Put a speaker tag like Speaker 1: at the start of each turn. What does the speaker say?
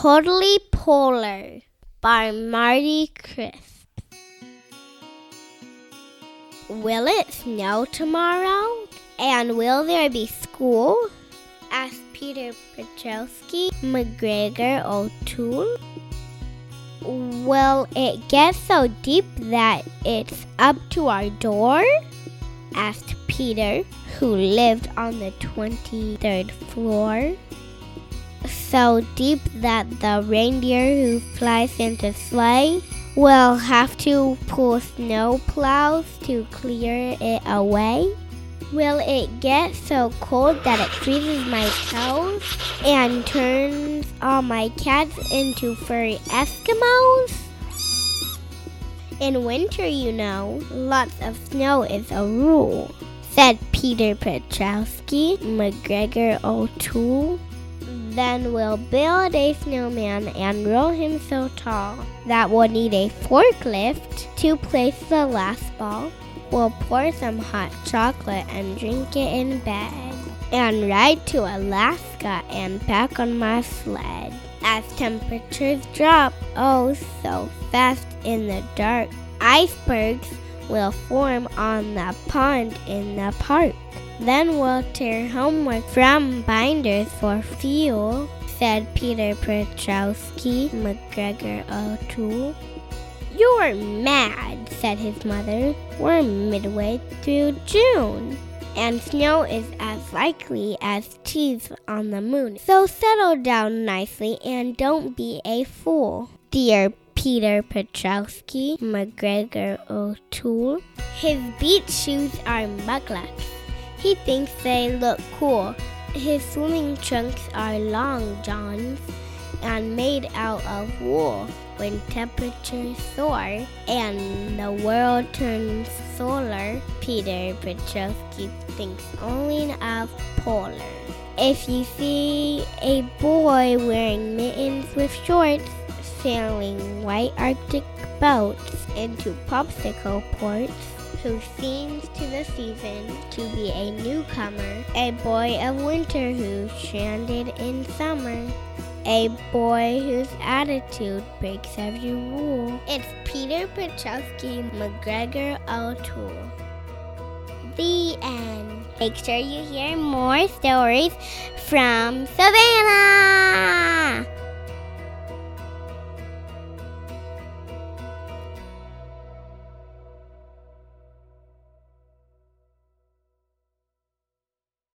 Speaker 1: Totally Polar by Marty Crisp. Will it snow tomorrow? And will there be school? asked Peter Petrowski, McGregor O'Toole. Will it get so deep that it's up to our door? asked Peter, who lived on the 23rd floor. So deep that the reindeer who flies into sleigh will have to pull snow plows to clear it away? Will it get so cold that it freezes my toes and turns all my cats into furry Eskimos? In winter, you know, lots of snow is a rule, said Peter Petrowski, McGregor O'Toole. Then we'll build a snowman and roll him so tall that we'll need a forklift to place the last ball. We'll pour some hot chocolate and drink it in bed. And ride to Alaska and back on my sled. As temperatures drop, oh so fast in the dark, icebergs will form on the pond in the park. Then we'll tear homework from binders for fuel, said Peter Petrowski, McGregor O'Toole. You're mad, said his mother. We're midway through June, and snow is as likely as cheese on the moon. So settle down nicely and don't be a fool, dear Peter Petrowski, McGregor O'Toole. His beach shoes are mukluks. He thinks they look cool. His swimming trunks are long johns and made out of wool when temperatures soar and the world turns solar, Peter Petrowski thinks only of polar. If you see a boy wearing mittens with shorts sailing white Arctic boats into popsicle ports, who seems to the season to be a newcomer, a boy of winter who stranded in summer, a boy whose attitude breaks every rule. It's Peter Petrowski McGregor O'Toole. The end. Make sure you hear more stories from Savannah.